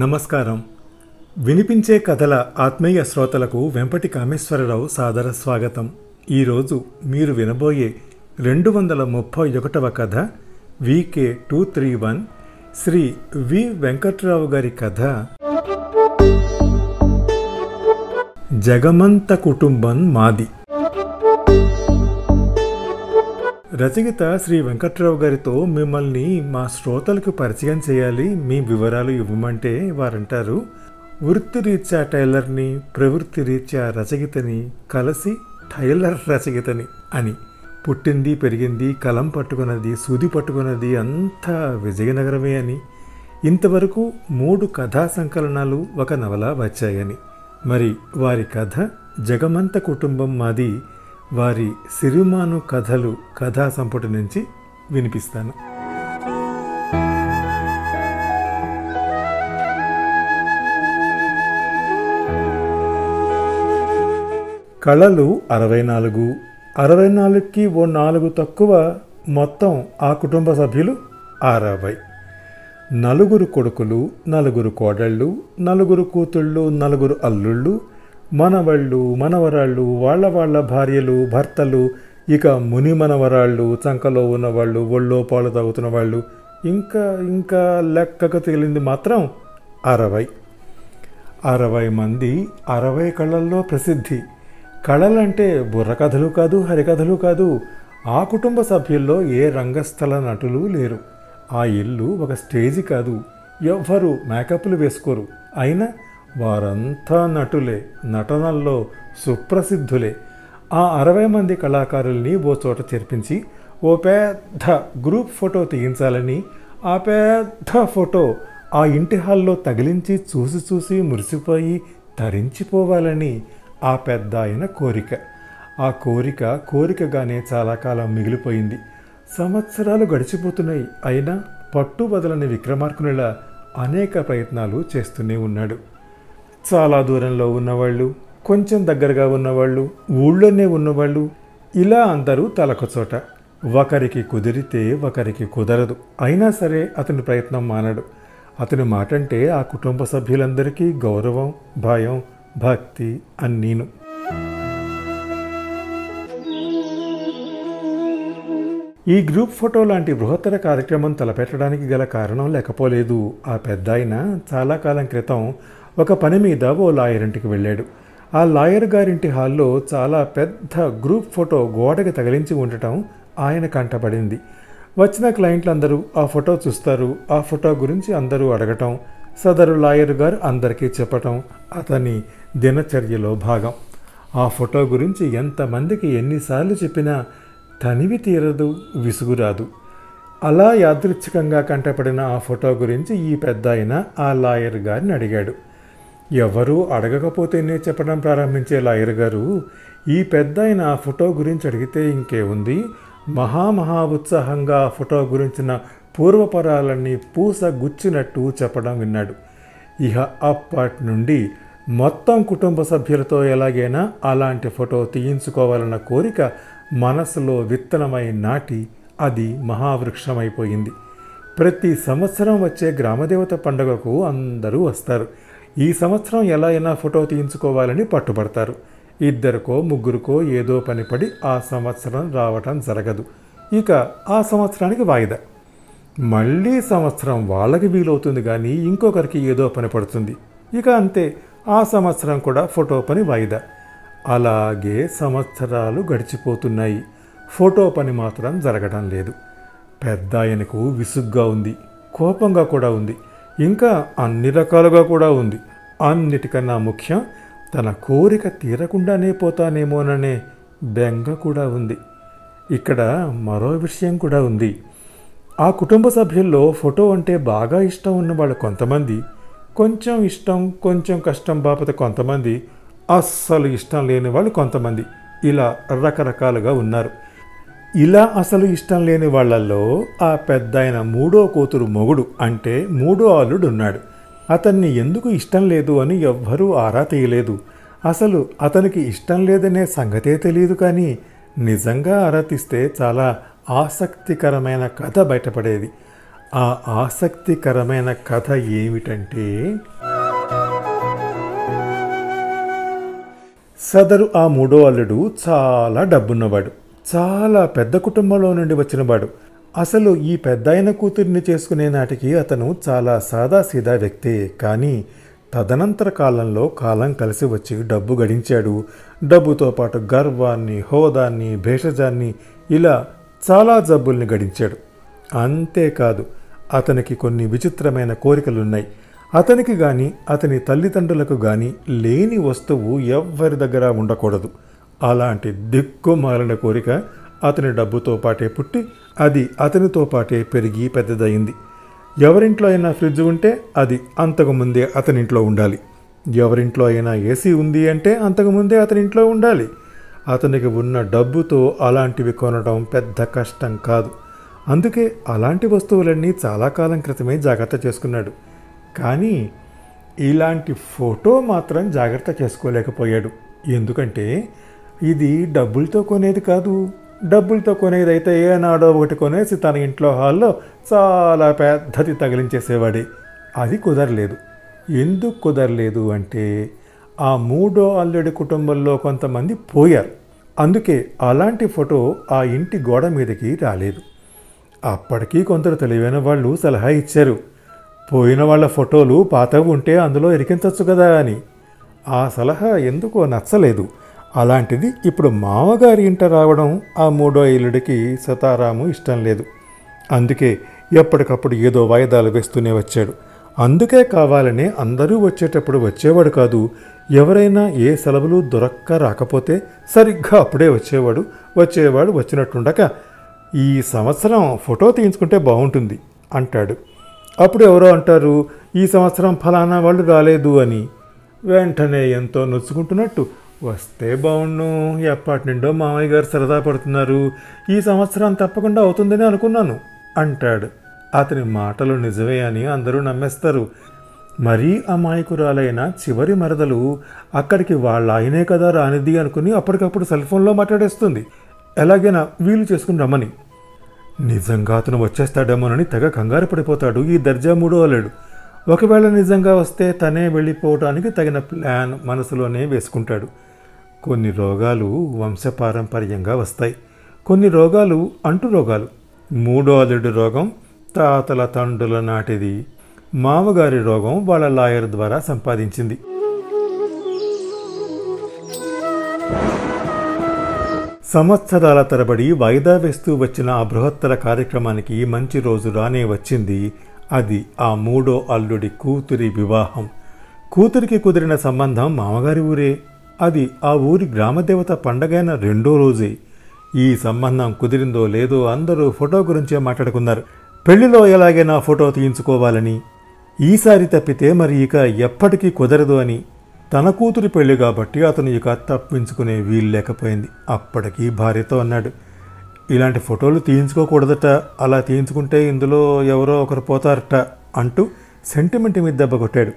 నమస్కారం. వినిపించే కథల ఆత్మీయ శ్రోతలకు వెంపటి కామేశ్వరరావు సాదర స్వాగతం. ఈరోజు మీరు వినబోయే రెండు వందల ముప్పై ఒకటవ కథ V K two three one Shri V Venkatrao గారి కథ. జగమంత కుటుంబం మాది. రచయిత శ్రీ వెంకట్రావు గారితో మిమ్మల్ని మా శ్రోతలకు పరిచయం చేయాలి మీ వివరాలు ఇవ్వమంటే వారంటారు. వృత్తిరీత్యా టైలర్ని ప్రవృత్తి రీత్యా రచయితని కలిసి టైలర్ రచయితని అని. పుట్టింది పెరిగింది కలం పట్టుకున్నది సూది పట్టుకున్నది అంతా విజయనగరమే అని. ఇంతవరకు మూడు కథా సంకలనాలు ఒక నవల వచ్చాయని. మరి వారి కథ జగమంత కుటుంబం మాది వారి సిరిమాను కథలు కథా సంపుటి నుంచి వినిపిస్తాను. కళలు అరవై నాలుగు అరవై నాలుగుకి ఓ నాలుగు తక్కువ మొత్తం ఆ కుటుంబ సభ్యులు అరవై నలుగురు కొడుకులు నలుగురు కోడళ్ళు నలుగురు కూతుళ్ళు నలుగురు అల్లుళ్ళు మనవళ్ళు మనవరాళ్ళు వాళ్ళ వాళ్ళ భార్యలు భర్తలు ఇక ముని మనవరాళ్ళు చంకలో ఉన్నవాళ్ళు ఒళ్ళో పాలు తాగుతున్న వాళ్ళు ఇంకా ఇంకా లెక్కకు తేలింది మాత్రం అరవై. అరవై మంది అరవై కళల్లో ప్రసిద్ధి. కళలంటే బుర్రకథలు కాదు హరికథలు కాదు. ఆ కుటుంబ సభ్యుల్లో ఏ రంగస్థల నటులు లేరు. ఆ ఇల్లు ఒక స్టేజి కాదు. ఎవ్వరు మేకప్లు వేసుకోరు. అయినా వారంతా నటులే నటనల్లో సుప్రసిద్ధులే. ఆ అరవై మంది కళాకారుల్ని ఓ చోట చేర్పించి ఓ పెద్ద గ్రూప్ ఫోటో తీయించాలని ఆ పెద్ద ఫోటో ఆ ఇంటి హాల్లో తగిలించి చూసి చూసి మురిసిపోయి తరించిపోవాలని ఆ పెద్ద ఆయన కోరిక. ఆ కోరిక కోరికగానే చాలా కాలం మిగిలిపోయింది. సంవత్సరాలు గడిచిపోతున్నాయి. అయినా పట్టు వదలని విక్రమార్కునిలా అనేక ప్రయత్నాలు చేస్తూనే ఉన్నాడు. చాలా దూరంలో ఉన్నవాళ్ళు కొంచెం దగ్గరగా ఉన్నవాళ్ళు ఊళ్ళోనే ఉన్నవాళ్ళు ఇలా అందరూ తలకు చోట. ఒకరికి కుదిరితే ఒకరికి కుదరదు. అయినా సరే అతని ప్రయత్నం మానడు. అతని మాటంటే ఆ కుటుంబ సభ్యులందరికీ గౌరవం భయం భక్తి అన్నీను. ఈ గ్రూప్ ఫోటో లాంటి బృహత్తర కార్యక్రమం తలపెట్టడానికి గల కారణం లేకపోలేదు. ఆ పెద్ద ఆయన చాలా కాలం క్రితం ఒక పని మీద ఓ లాయర్ ఇంటికి వెళ్ళాడు. ఆ లాయర్ గారింటి హాల్లో చాలా పెద్ద గ్రూప్ ఫోటో గోడకి తగిలించి ఉండటం ఆయన కంటపడింది. వచ్చిన క్లయింట్లందరూ ఆ ఫోటో చూస్తారు ఆ ఫోటో గురించి అందరూ అడగటం సదరు లాయర్ గారు అందరికీ చెప్పటం అతని దినచర్యలో భాగం. ఆ ఫోటో గురించి ఎంతమందికి ఎన్నిసార్లు చెప్పినా తనివి తీరదు విసుగురాదు. అలా యాదృచ్ఛికంగా కంటపడిన ఆ ఫోటో గురించి ఈ పెద్ద ఆ లాయర్ గారిని అడిగాడు. ఎవరూ అడగకపోతేనే చెప్పడం ప్రారంభించే లాయర్ గారు ఈ పెద్ద ఆయన ఆ ఫోటో గురించి అడిగితే ఇంకేముంది? మహామహా ఉత్సాహంగా ఆ ఫోటో గురించిన పూర్వపరాలన్నీ పూస గుచ్చినట్టు చెప్పడం విన్నాడు. ఇహ అప్పటి నుండి మొత్తం కుటుంబ సభ్యులతో ఎలాగైనా అలాంటి ఫోటో తీయించుకోవాలన్న కోరిక మనసులో విత్తనమై నాటి అది మహావృక్షమైపోయింది. ప్రతి సంవత్సరం వచ్చే గ్రామదేవత పండుగకు అందరూ వస్తారు. ఈ సంవత్సరం ఎలా అయినా ఫోటో తీయించుకోవాలని పట్టుబడతారు. ఇద్దరికో ముగ్గురికో ఏదో పని పడి ఆ సంవత్సరం రావటం జరగదు. ఇక ఆ సంవత్సరానికి వాయిదా. మళ్ళీ సంవత్సరం వాళ్ళకి వీలవుతుంది కానీ ఇంకొకరికి ఏదో పని పడుతుంది. ఇక అంతే ఆ సంవత్సరం కూడా ఫోటో పని వాయిదా. అలాగే సంవత్సరాలు గడిచిపోతున్నాయి. ఫోటో పని మాత్రం జరగడం లేదు. పెద్ద ఆయనకు విసుగ్గా ఉంది. కోపంగా కూడా ఉంది. ఇంకా అన్ని రకాలుగా కూడా ఉంది. అన్నిటికన్నా ముఖ్యం తన కోరిక తీరకుండానే పోతానేమోననే బెంగ కూడా ఉంది. ఇక్కడ మరో విషయం కూడా ఉంది. ఆ కుటుంబ సభ్యుల్లో ఫోటో అంటే బాగా ఇష్టం ఉన్న వాళ్ళు కొంతమంది కొంచెం ఇష్టం కొంచెం కష్టం బాపత కొంతమంది అస్సలు ఇష్టం లేని వాళ్ళు కొంతమంది. ఇలా రకరకాలుగా ఉన్నారు. ఇలా అసలు ఇష్టం లేని వాళ్ళల్లో ఆ పెద్ద ఆయన మూడో కూతురు మొగుడు అంటే మూడో అల్లుడు ఉన్నాడు. అతన్ని ఎందుకు ఇష్టం లేదు అని ఎవ్వరూ ఆరా తీయలేదు. అసలు అతనికి ఇష్టం లేదనే సంగతే తెలియదు కానీ నిజంగా ఆరా తీస్తే చాలా ఆసక్తికరమైన కథ బయటపడేది. ఆ ఆసక్తికరమైన కథ ఏమిటంటే సదరు ఆ మూడో అల్లుడు చాలా డబ్బున్నవాడు. చాలా పెద్ద కుటుంబంలో నుండి వచ్చినవాడు అసలు ఈ పెద్దాయన కూతురిని చేసుకునే నాటికి అతను చాలా సాదాసీదా వ్యక్తే. కానీ తదనంతర కాలంలో కాలం కలిసి వచ్చి డబ్బు గడించాడు. డబ్బుతో పాటు గర్వాన్ని హోదాన్ని భేషజాన్ని ఇలా చాలా జబ్బుల్ని గడించాడు. అంతేకాదు అతనికి కొన్ని విచిత్రమైన కోరికలున్నాయి. అతనికి కానీ అతని తల్లిదండ్రులకు కానీ లేని వస్తువు ఎవ్వరి దగ్గర ఉండకూడదు. అలాంటి దిక్కుమాలిన కోరిక అతని డబ్బుతో పాటే పుట్టి అది అతనితో పాటే పెరిగి పెద్దదయింది. ఎవరింట్లో అయినా ఫ్రిడ్జ్ ఉంటే అది అంతకుముందే అతనింట్లో ఉండాలి. ఎవరింట్లో అయినా ఏసీ ఉంది అంటే అంతకుముందే అతనింట్లో ఉండాలి. అతనికి ఉన్న డబ్బుతో అలాంటివి కొనడం పెద్ద కష్టం కాదు. అందుకే అలాంటి వస్తువులన్నీ చాలా కాలం క్రితమే జాగ్రత్త చేసుకున్నాడు. కానీ ఇలాంటి ఫోటో మాత్రం జాగ్రత్త చేసుకోలేకపోయాడు. ఎందుకంటే ఇది డబ్బులతో కొనేది కాదు. డబ్బులతో కొనేది అయితే ఏనాడో ఒకటి కొనేసి తన ఇంట్లో హాల్లో చాలా పెద్దది తగిలించేసేవాడే. అది కుదరలేదు. ఎందుకు కుదరలేదు అంటే ఆ మూడో అల్లుడి కుటుంబంలో కొంతమంది పోయారు. అందుకే అలాంటి ఫోటో ఆ ఇంటి గోడ మీదకి రాలేదు. అప్పటికీ కొందరు తెలివైన వాళ్ళు సలహా ఇచ్చారు. పోయిన వాళ్ళ ఫోటోలు పాతవి ఉంటే అందులో ఎరికించవచ్చు కదా అని. ఆ సలహా ఎందుకో నచ్చలేదు. అలాంటిది ఇప్పుడు మామగారి ఇంట రావడం ఆ మూడో ఇల్లుడికి సతారాము ఇష్టం లేదు. అందుకే ఎప్పటికప్పుడు ఏదో వాయిదాలు వేస్తూనే వచ్చాడు. అందుకే కావాలనే అందరూ వచ్చేటప్పుడు వచ్చేవాడు కాదు. ఎవరైనా ఏ సెలవులు దొరక్క రాకపోతే సరిగ్గా అప్పుడే వచ్చేవాడు. వచ్చేవాడు వచ్చినట్టుండక ఈ సంవత్సరం ఫోటో తీయించుకుంటే బాగుంటుంది అంటాడు. అప్పుడు ఎవరో అంటారు ఈ సంవత్సరం ఫలానా వాళ్ళు రాలేదు అని. వెంటనే ఎంతో నొచ్చుకుంటున్నట్టు వస్తే బాగుండు ఎప్పటి నుండో మామయ్య గారు సరదా పడుతున్నారు. ఈ సంవత్సరం తప్పకుండా అవుతుందని అనుకున్నాను అంటాడు. అతని మాటలు నిజమే అని అందరూ నమ్మేస్తారు. మరీ అమాయకురాలైన చివరి మరదలు అక్కడికి వాళ్ళ ఆయనే కదా రానిది అనుకుని అప్పటికప్పుడు సెల్ ఫోన్లో మాట్లాడేస్తుంది. ఎలాగైనా వీలు చేసుకుని రమ్మని. నిజంగా అతను వచ్చేస్తాడేమోనని తెగ కంగారు పడిపోతాడు ఈ దర్జా మూడో అల్లుడు. ఒకవేళ నిజంగా వస్తే తనే వెళ్ళిపోవటానికి తగిన ప్లాన్ మనసులోనే వేసుకుంటాడు. కొన్ని రోగాలు వంశపారంపర్యంగా వస్తాయి. కొన్ని రోగాలు అంటు రోగాలు మూడో అల్లుడి రోగం తాతల తండ్రుల నాటిది. మామగారి రోగం వాళ్ళ లాయర్ ద్వారా సంపాదించింది. సంవత్సరాల తరబడి వాయిదా వేస్తూ వచ్చిన ఆ బృహత్తర కార్యక్రమానికి మంచి రోజు రానే వచ్చింది. అది ఆ మూడో అల్లుడి కూతురి వివాహం. కూతురికి కుదిరిన సంబంధం మామగారి ఊరే. అది ఆ ఊరి గ్రామదేవత పండగైన రెండో రోజే. ఈ సంబంధం కుదిరిందో లేదో అందరూ ఫోటో గురించే మాట్లాడుకున్నారు. పెళ్ళిలో ఎలాగైనా ఫోటో తీయించుకోవాలని. ఈసారి తప్పితే మరి ఇక ఎప్పటికీ కుదరదు అని. తన కూతురి పెళ్ళి కాబట్టి అతను ఇక తప్పించుకునే వీలు లేకపోయింది. అప్పటికీ భార్యతో అన్నాడు. ఇలాంటి ఫోటోలు తీయించుకోకూడదట. అలా తీయించుకుంటే ఇందులో ఎవరో ఒకరు పోతారట అంటూ సెంటిమెంట్ మీద దెబ్బ కొట్టాడు.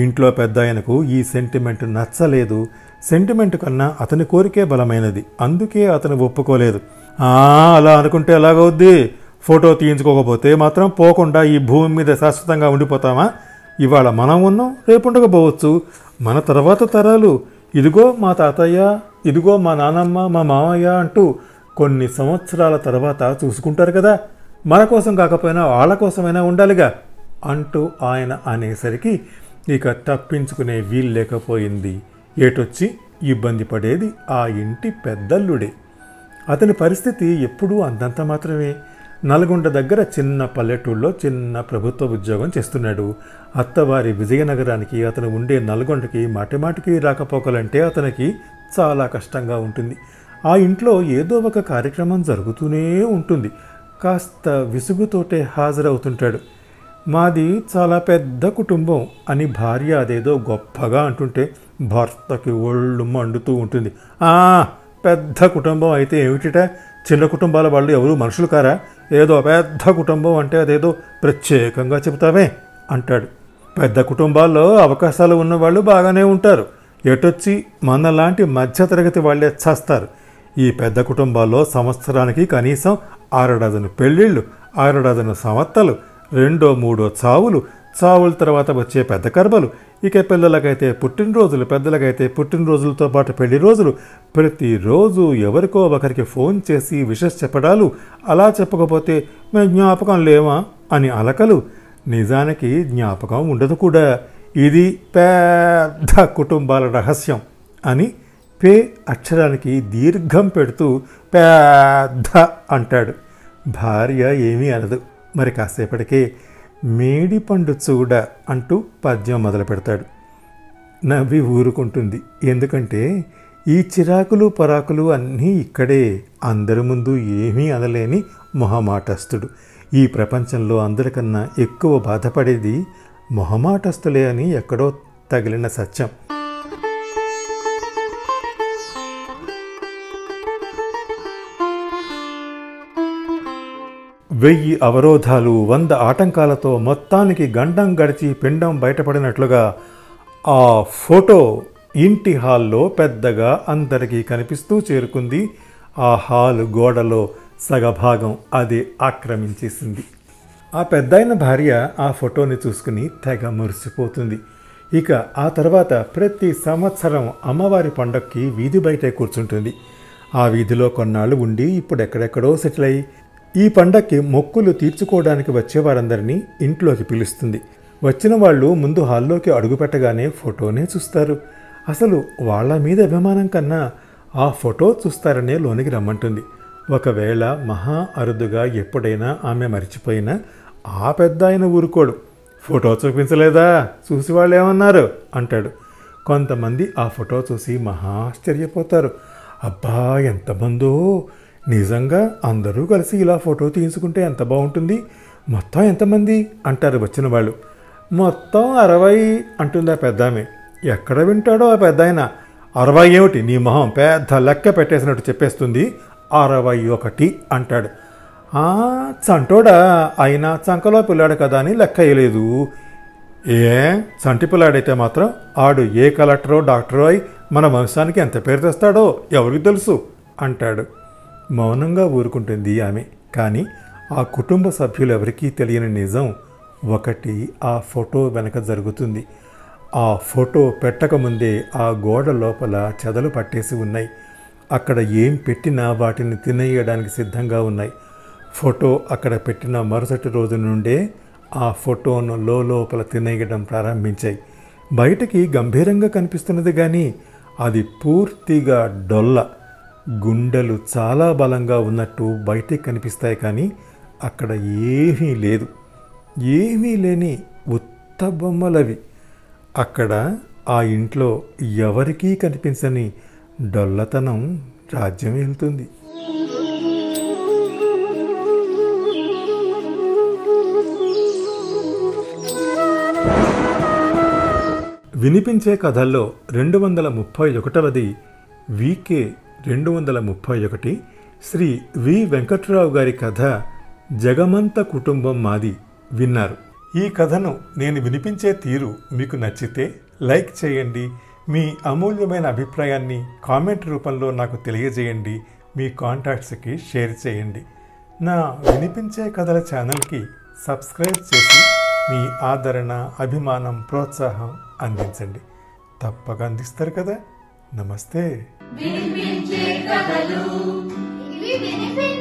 ఇంట్లో పెద్ద ఆయనకు ఈ సెంటిమెంట్ నచ్చలేదు. సెంటిమెంట్ కన్నా అతని కోరికే బలమైనది. అందుకే అతను ఒప్పుకోలేదు. "ఆ, అలా అనుకుంటే ఎలాగవుద్ది? ఫోటో తీయించుకోకపోతే మాత్రం పోకుండా ఈ భూమి మీద శాశ్వతంగా ఉండిపోతామా? ఇవాళ మనం ఉన్నాం రేపు ఉండకపోవచ్చు. మన తర్వాత తరాలు. ఇదిగో మా తాతయ్య ఇదిగో మా నానమ్మ మా మామయ్య అంటూ కొన్ని సంవత్సరాల తర్వాత చూసుకుంటారు కదా. మన కోసం కాకపోయినా వాళ్ళ కోసమైనా ఉండాలిగా అంటూ ఆయన అనేసరికి ఇక తప్పించుకునే వీలు లేకపోయింది. ఏటొచ్చి ఇబ్బంది పడేది ఆ ఇంటి పెద్దల్లుడే. అతని పరిస్థితి ఎప్పుడూ అంతంత మాత్రమే. నల్గొండ దగ్గర చిన్న పల్లెటూళ్ళలో చిన్న ప్రభుత్వ ఉద్యోగం చేస్తున్నాడు. అత్తవారి విజయనగరానికి అతను ఉండే నల్గొండకి మాటిమాటికి రాకపోకలంటే అతనికి చాలా కష్టంగా ఉంటుంది. ఆ ఇంట్లో ఏదో ఒక కార్యక్రమం జరుగుతూనే ఉంటుంది. కాస్త విసుగుతోటే హాజరవుతుంటాడు. మాది చాలా పెద్ద కుటుంబం అని భార్య అదేదో గొప్పగా అంటుంటే భర్తకి ఒళ్ళు మండుతూ ఉంటుంది. ఆ పెద్ద కుటుంబం అయితే ఏమిటిట? చిన్న కుటుంబాల వాళ్ళు ఎవరు మనుషులు కారా? ఏదో పెద్ద కుటుంబం అంటే అదేదో ప్రత్యేకంగా చెబుతావే అంటాడు. పెద్ద కుటుంబాల్లో అవకాశాలు ఉన్నవాళ్ళు బాగానే ఉంటారు. ఎటొచ్చి మనలాంటి మధ్యతరగతి వాళ్ళే చేస్తారు. ఈ పెద్ద కుటుంబాల్లో సంవత్సరానికి కనీసం ఆరు డజను పెళ్ళిళ్ళు ఆరు డజను సమత్తలు రెండో మూడో చావులు. చావుల తర్వాత వచ్చే పెద్ద కర్మలు. ఇక పిల్లలకైతే పుట్టినరోజులు పెద్దలకైతే పుట్టినరోజులతో పాటు పెళ్ళి రోజులు. ప్రతిరోజు ఎవరికో ఒకరికి ఫోన్ చేసి విషస్ చెప్పడాలు. అలా చెప్పకపోతే మేము జ్ఞాపకం లేవా? అని అలకలు. నిజానికి జ్ఞాపకం ఉండదు కూడా. ఇది పెద్ద కుటుంబాల రహస్యం అని పే అక్షరానికి దీర్ఘం పెడుతూ పెద్ద అంటాడు. భార్య ఏమీ అనదు. మరి కాసేపటికే మేడి పండు చూడ అంటూ పద్యం మొదలు పెడతాడు నవ్వి ఊరుకుంటుంది. ఎందుకంటే ఈ చిరాకులు పరాకులు అన్నీ ఇక్కడే. అందరి ముందు ఏమీ అనలేని మొహమాటస్థుడు. ఈ ప్రపంచంలో అందరికన్నా ఎక్కువ బాధపడేది మొహమాటస్థులే అని ఎక్కడో తగిలిన సత్యం. వెయ్యి అవరోధాలు వంద ఆటంకాలతో మొత్తానికి గండం గడిచి పిండం బయటపడినట్లుగా ఆ ఫోటో ఇంటి హాల్లో పెద్దగా అందరికీ కనిపిస్తూ చేరుకుంది. ఆ హాలు గోడలో సగభాగం అది ఆక్రమించేసింది. ఆ పెద్దయిన భార్య ఆ ఫోటోని చూసుకుని తెగ మురిసిపోతుంది. ఇక ఆ తర్వాత ప్రతి సంవత్సరం అమ్మవారి పండక్కి వీధి బయటే కూర్చుంటుంది. ఆ వీధిలో కొన్నాళ్ళు ఉండి ఇప్పుడు ఎక్కడెక్కడో సెటిల్ అయ్యి ఈ పండక్కి మొక్కులు తీర్చుకోవడానికి వచ్చేవారందరినీ ఇంట్లోకి పిలుస్తుంది. వచ్చిన వాళ్ళు ముందు హాల్లోకి అడుగుపెట్టగానే ఫోటోనే చూస్తారు. అసలు వాళ్ళ మీద అభిమానం కన్నా ఆ ఫోటో చూస్తారనే లోనికి రమ్మంటుంది. ఒకవేళ మహా అరుదుగా ఎప్పుడైనా ఆమె మరిచిపోయినా ఆ పెద్ద ఆయన ఊరుకోడు. ఫోటో చూపించలేదా? చూసి వాళ్ళు ఏమన్నారు? అంటాడు. కొంతమంది ఆ ఫోటో చూసి మహా ఆశ్చర్యపోతారు. అబ్బా ఎంతమందో నిజంగా అందరూ కలిసి ఇలా ఫోటో తీసుకుంటే ఎంత బాగుంటుంది? మొత్తం ఎంతమంది? అంటారు వచ్చిన వాళ్ళు. మొత్తం అరవై అంటుంది ఆ పెద్ద ఆమె ఎక్కడ వింటాడో ఆ పెద్ద ఆయన అరవై ఏమిటి? నీ మొహం పెద్ద లెక్క పెట్టేసినట్టు చెప్పేస్తుంది. అరవై ఒకటి అంటాడు. చంటోడా అయినా చంకలో పిల్లాడు కదా అని లెక్క వేయలేదు. ఏ? చంటి పిల్లాడైతే మాత్రం ఆడు ఏ కలెక్టరో డాక్టరో అయి మన వంశానికి ఎంత పేరు తెస్తాడో ఎవరికి తెలుసు? అంటాడు. మౌనంగా ఊరుకుంటుంది ఆమె. కానీ ఆ కుటుంబ సభ్యులు ఎవరికీ తెలియని నిజం ఒకటి ఆ ఫోటో వెనక జరుగుతుంది. ఆ ఫోటో పెట్టకముందే ఆ గోడ లోపల చెదలు పట్టేసి ఉన్నాయి. అక్కడ ఏం పెట్టినా వాటిని తినేయడానికి సిద్ధంగా ఉన్నాయి. ఫోటో అక్కడ పెట్టిన మరుసటి రోజు నుండే ఆ ఫోటోను లోపల తినేయడం ప్రారంభించాయి. బయటకి గంభీరంగా కనిపిస్తున్నది కానీ అది పూర్తిగా డొల్ల. గుండెలు చాలా బలంగా ఉన్నట్టు బయటికి కనిపిస్తాయి కానీ అక్కడ ఏమీ లేదు. ఏమీ లేని ఉత్త బొమ్మలవి. అక్కడ ఆ ఇంట్లో ఎవరికీ కనిపించని డొల్లతనం రాజ్యం వెళ్తుంది. వినిపించే కథల్లో రెండు వందల ముప్పై ఒకటవది వికే రెండు వందల ముప్పై ఒకటి శ్రీ వి వెంకట్రావు గారి కథ జగమంత కుటుంబం మాది విన్నారు. ఈ కథను నేను వినిపించే తీరు మీకు నచ్చితే లైక్ చేయండి మీ అమూల్యమైన అభిప్రాయాన్ని కామెంట్ రూపంలో నాకు తెలియజేయండి మీ కాంటాక్ట్స్కి షేర్ చేయండి. నా వినిపించే కథల ఛానల్కి సబ్స్క్రైబ్ చేసి మీ ఆదరణ అభిమానం ప్రోత్సాహం అందించండి. తప్పక అందిస్తారు కదా. నమస్తే. వినిపించే కథలు. ఇవి వినిపించే